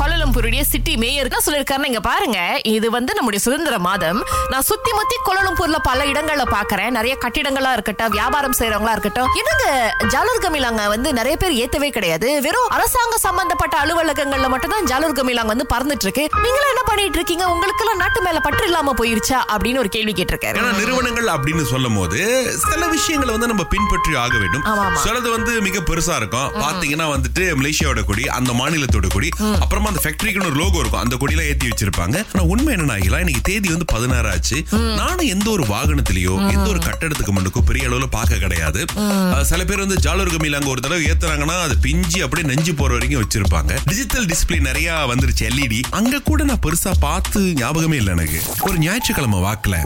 கோலலம்பூருடைய city mayor என்ன சொல்லிருக்காருன்னு இங்க பாருங்க. இது வந்து நம்முடைய சுதந்திர மாதம். நான் சுத்தி முத்தி கோலலம்பூர்ல பல இடங்கள்ல பாக்குறேன். நிறைய கட்டிடங்களா இருக்கட்டும் வியாபாரம் செய்யறவங்களா இருக்கட்டும். என்னங்க ஜாலூர் கமிலாங்க வந்து நிறைய பேர் ஏத்தவே கிடையாது. வெறும் அரசாங்க சம்பந்தப்பட்ட அலுவலகங்கள்ல மட்டும் தான் ஜாலூர் கமிலாங்க வந்து பறந்துட்டு இருக்கு நீங்களும் என்ன பண்ணிட்டு இருக்கீங்க? உங்களுக்கு எல்லாம் நாட்டு மேல பற்று இல்லாம போயிருச்சா? அப்படின்னு ஒரு கேள்வி கேட்டிருக்காரு. நிறுவனங்கள் அப்படின்னு சொல்லும் போது சில விஷயங்களை வந்து நம்ம பின்பற்றி ஆக வேண்டும். சிலது வந்து மிக பெருசா இருக்கும். பாத்தீங்கன்னா வந்துட்டு மலேசியாவோட கொடி அந்த மாநிலத்தோட கொடி அப்புறமா அந்த ஃபேக்டரிக்கு ஒரு லோகோ இருக்கும். அந்த கொடியெல்லாம் ஏத்தி வச்சிருப்பாங்க. ஆனா உண்மை என்ன ஆகிலாம் இன்னைக்கு தேதி வந்து பதினாறு ஆச்சு. நானும் எந்த ஒரு வாகனத்திலயோ எந்த ஒரு கட்டடத்துக்கு முன்னுக்கோ பெரிய அளவுல பார்க்க கிடையாது. சில பேர் வந்து ஜாலூர் கம்மியில அங்க ஒரு தடவை ஏத்துறாங்கன்னா அது பிஞ்சு அப்படியே நெஞ்சு போற வரைக்கும் வச்சிருப்பாங்க. டிஜிட்டல் டிஸ்பிளே நிறைய வந்துருச்சு எல்இடி அங்க கூட நான் பெருசா பார்த்து ஞாபகமே இல்லை எனக்கு. ஒரு ஞாயிற்றுக்கிழமை வாக்குல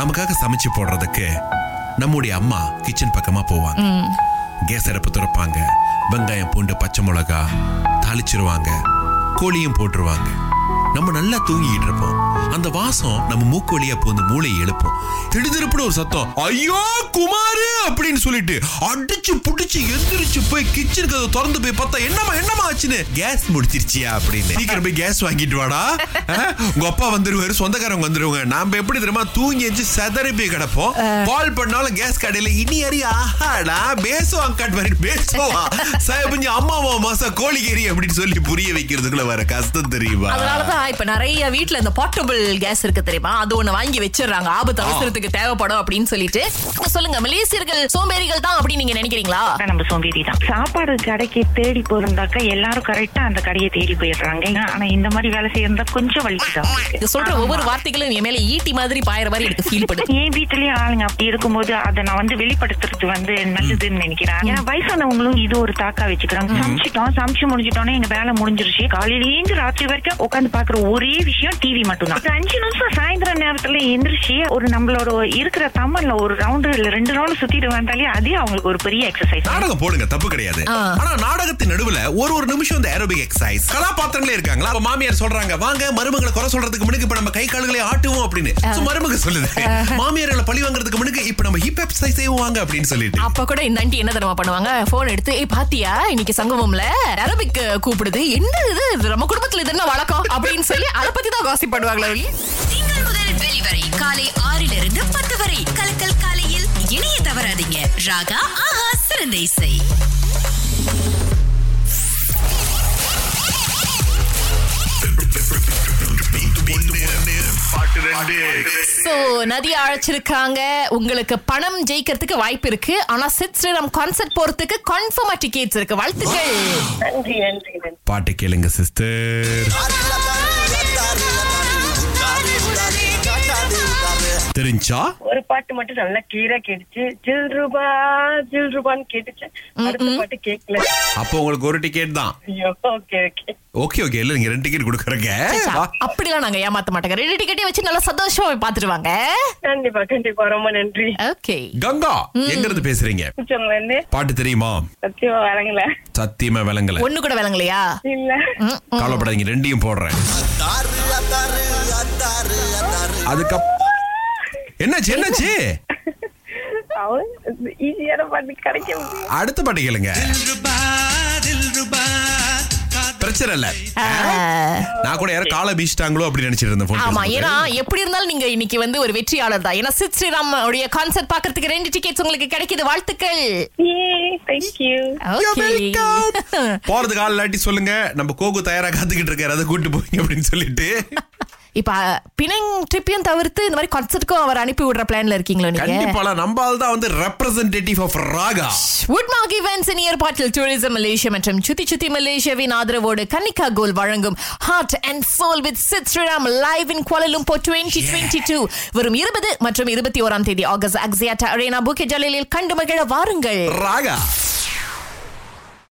நமக்காக சமைச்சு போடுறதுக்கு நம்முடைய அம்மா கிச்சன் பக்கமா போவாங்க. கேஸ் அடுப்பு திறப்பாங்க. வெங்காயம் பூண்டு பச்சை மிளகா தாளிச்சிருவாங்க. கோழியும் போட்டுருவாங்க. நம்ம நல்லா தூங்கிட்டு இருப்போம். அந்த வாசம் நம்ம மூக்கு வழியா போந்து மூளையை எழுப்போம். திடுதிருப்புன்னு ஒரு சத்தம் ஐயோ குமாரு! அப்படின்னு சொல்லிட்டு அடிச்சு புடிச்சு எந்திரிச்சு போய் கிச்சனுக்கு அதை திறந்து போய் பார்த்தா என்னமா என்னமா ஆச்சுன்னு? கேஸ் முடிச்சிருச்சியா? அப்படின்னு. சீக்கிரம் போய் கேஸ் வாங்கிட்டு வாடா. உங்க அப்பா வந்துருவாரு சொந்தக்காரங்க வந்துருவாங்க. நாம எப்படி தெரியுமா தூங்கி எஞ்சி செதறி போய் கிடப்போம். கால் பண்ணாலும் கேஸ் கடையில இனி அறி ஆஹாடா பேசுவா அங்காட் மாதிரி பேசுவா சாயபஞ்சு அம்மாவா மாசா கோழிக்கறி அப்படின்னு சொல்லி புரிய வைக்கிறதுக்குள்ள வர கஷ்டம் தெரியுமா? இப்ப நிறைய வீட்ல இந்த போர்ட்டபிள் கேஸ் இருக்கு தெரியுமா? அது ஒண்ணு வாங்கி வச்சிடுறாங்க. ஆபத்து அவசரத்துக்கு தேவைப்படும் அப்படின்னு சொல்லிட்டு. சொல்லுங்க மலேசியர்கள் சோம்பேறிகள் தான் அப்படின்னு நீங்க நினைக்கிறீங்களா? நம்ம சோம்பேறி தான். சாப்பாடு கடைக்கு தேடி போயிருந்தாக்கா எல்லாரும் கரெக்டா அந்த கடையை தேடி போயிடுறாங்க. ஆனா இந்த மாதிரி வேலை செய்யறதா கொஞ்சம் வலிக்குதான் இது சொல்ற ஒவ்வொரு வார்த்தைகளும் என் மேல ஈட்டி மாதிரி பாயிற மாதிரி எனக்கு ஃபீல் பண்ணுது என் வீட்டுலயே ஆளுங்க அப்படி இருக்கும்போது அதை நான் வந்து வெளிப்படுத்துறது வந்து நல்லதுன்னு நினைக்கிறேன். ஏன்னா வயசானவங்களும் இது ஒரு தாக்கா வச்சுக்கிறாங்க. சமைச்சிட்டோம் சமைச்சு முடிஞ்சிட்டோன்னே எங்க வேலை முடிஞ்சிருச்சு. காலையிலேருந்து ராத்திரி வரைக்கும் உட்காந்து பாக்குற ஒரே விஷயம் டிவி மட்டும்தான். அஞ்சு நிமிஷம் சாயந்தர நேரத்துல எந்திரிச்சு ஒரு நம்மளோட இருக்கிற தம்மன்ல ஒரு ரவுண்டு இல்ல ரெண்டு ரவுண்டு சுத்திட்டு வந்தாலே அதே அவங்களுக்கு ஒரு பெரிய எக்ஸசைஸ் நாடகம் போடுங்க தப்பு கிடையாது. ஆனா நாடகத்தின் நடுவுல ஒரு ஒரு நிமிஷம் இந்த ஏரோபிக் எக்ஸசைஸ் கதாபாத்திரங்களே இருக்காங்களா? அப்ப மாமியார் சொல்றாங்க வாங்க மருமகளை குறை சொல்றதுக்கு முன்னுக்கு இப்ப நம்ம கை கால்களை ஆட்டுவோம் அப்படின்னு. So, மருமக சொல்லுது. மாமியார்களை பழி வாங்குறதுக்கு முன்னுக்கு இப்ப நம்ம ஹிப் எக்ஸசைஸ் செய்வோம் வாங்க அப்படின்னு சொல்லிட்டு. அப்ப கூட இந்த ஆண்டி என்ன தெரியுமா பண்ணுவாங்க? போன் எடுத்து ஏய் பாத்தியா? இன்னைக்கு சங்கமம்ல? அரபிக் கூப்பிடுது. என்ன இது? நம்ம குடும்பத்துல இது என்ன வழக்கம்? அப்படின்னு சொல்லி அதை பத்தி தான் காசி பண்ணுவாங்களே திங்கள் முதல் வெளிவரை காலை ஆறிலிருந்து பத்து வரை. கலக்கல் காலையில் இணைய தவறாதீங்க. ராகா ஆஹா சிறந்த இசை. சோ நதி அழைச்சிருக்காங்க. உங்களுக்கு பணம் ஜெயிக்கிறதுக்கு வாய்ப்பு இருக்கு. ஆனா சித் ஸ்ரீராம் கான்சர்ட் போறதுக்கு கன்ஃபார்மா டிக்கெட்ஸ் இருக்கு. வாழ்த்துக்கள். நன்றி நன்றி நன்றி. பாட்டு கேளுங்க சிஸ்டர் தெரிஞ்சா? ஒரு பாட்டு மட்டும் நல்லா கிளியரா கேட்டுச்சு. ஜில் ரூபா ஜில் ரூபான்னு கேட்டுச்சு. அடுத்த பாட்டு கேட்கல அப்போ உங்களுக்கு ஒரு டிக்கெட் தான். ஐயோ ஓகே ஓகே ஓகே ஓகே இல்ல நீங்க ரெண்டு டிக்கெட் கொடுக்குறீங்க. அப்படிலாம் நாங்க ஏமாத்த மாட்டோங்க. ரெண்டு டிக்கெட்டே வச்சு நல்லா சந்தோஷமா போய் பாத்துட்டு வாங்க கண்டிப்பா கண்டிப்பா. ரொம்ப நன்றி. ஓகே கங்கா எங்க இருந்து பேசுறீங்க? பாட்டு தெரியுமா? சத்தியமா வரங்கள சத்தியமா விளங்கல. ஒண்ணு கூட விளங்கலையா? இல்ல. கவலைப்படாதீங்க ரெண்டையும் போடுறேன். அதுக்கப் என்னாச்சு என்னாச்சு? ஈஸியான பாட்டு கிடைக்க அடுத்த பாட்டு கேளுங்க. பிரச்சனை இல்ல. நான் கூட யாரும் காலை பீச்சிட்டாங்களோ அப்படின்னு நினைச்சிட்டு இருந்தேன் ஆமா. ஏன்னா எப்படி இருந்தாலும் நீங்க இன்னைக்கு வந்து ஒரு வெற்றியாளர் தான். ஏன்னா சித் ஸ்ரீராம் உடைய கான்சர்ட் பாக்குறதுக்கு ரெண்டு டிக்கெட்ஸ் உங்களுக்கு கிடைக்குது. வாழ்த்துக்கள். போறதுக்கு ஆள் இல்லாட்டி சொல்லுங்க. நம்ம கோகு தயாரா காத்துக்கிட்டு இருக்காரு. அதை கூட்டு போய் அப்படின்னு சொல்லிட்டு. இப்ப பினங் ட்ரிப்பையும் தவிர்த்து இந்த மாதிரி கான்சர்ட்டுக்கும் அவர் அனுப்பி விடுற பிளான்ல இருக்கீங்களா நீங்க? கண்டிப்பா நம்ம ஆள் தான் வந்து representative of Raaga Woodmark events இன் ஏற்பாட்டில் டூரிசம் மலேசியா மற்றும் சுத்தி சுத்தி மலேசியாவின் ஆதரவோடு கன்னிகா கோல் வழங்கும் heart and soul with Sid Sriram live in Kuala Lumpur twenty twenty two வரும் இருபது மற்றும் இருபத்தி ஓராம் தேதி ஆகஸ்ட் அக்ஸியாட்டா அரேனா புக்கே ஜலிலில் கண்டு மகிழ வாருங்கள். ராகா